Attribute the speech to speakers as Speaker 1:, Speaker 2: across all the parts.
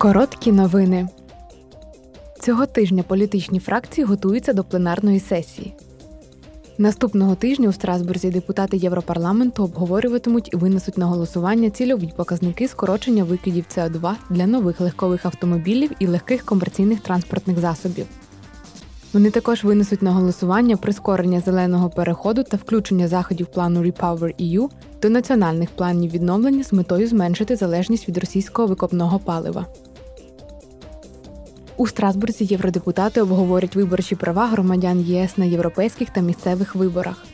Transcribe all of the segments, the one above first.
Speaker 1: Короткі новини. Цього тижня політичні фракції готуються до пленарної сесії. Наступного тижня у Страсбурзі депутати Європарламенту обговорюватимуть і винесуть на голосування цільові показники скорочення викидів СО2 для нових легкових автомобілів і легких комерційних транспортних засобів. Вони також винесуть на голосування прискорення зеленого переходу та включення заходів плану Repower EU до національних планів відновлення з метою зменшити залежність від російського викопного палива. У Страсбурзі євродепутати обговорять виборчі права громадян ЄС на європейських та місцевих виборах.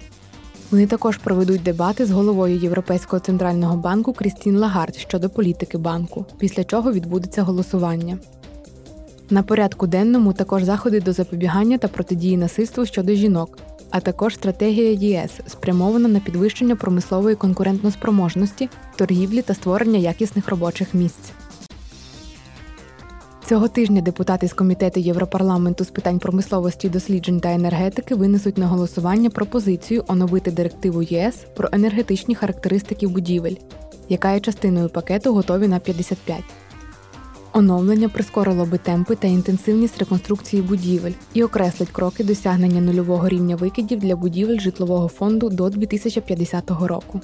Speaker 1: Вони також проведуть дебати з головою Європейського центрального банку Крістін Лагард щодо політики банку, після чого відбудеться голосування. На порядку денному також заходи до запобігання та протидії насильству щодо жінок, а також стратегія ЄС, спрямована на підвищення промислової конкурентноспроможності, торгівлі та створення якісних робочих місць. Цього тижня депутати з комітету Європарламенту з питань промисловості, досліджень та енергетики винесуть на голосування пропозицію оновити директиву ЄС про енергетичні характеристики будівель, яка є частиною пакету готові на 55. Оновлення прискорило би темпи та інтенсивність реконструкції будівель і окреслить кроки досягнення нульового рівня викидів для будівель житлового фонду до 2050 року.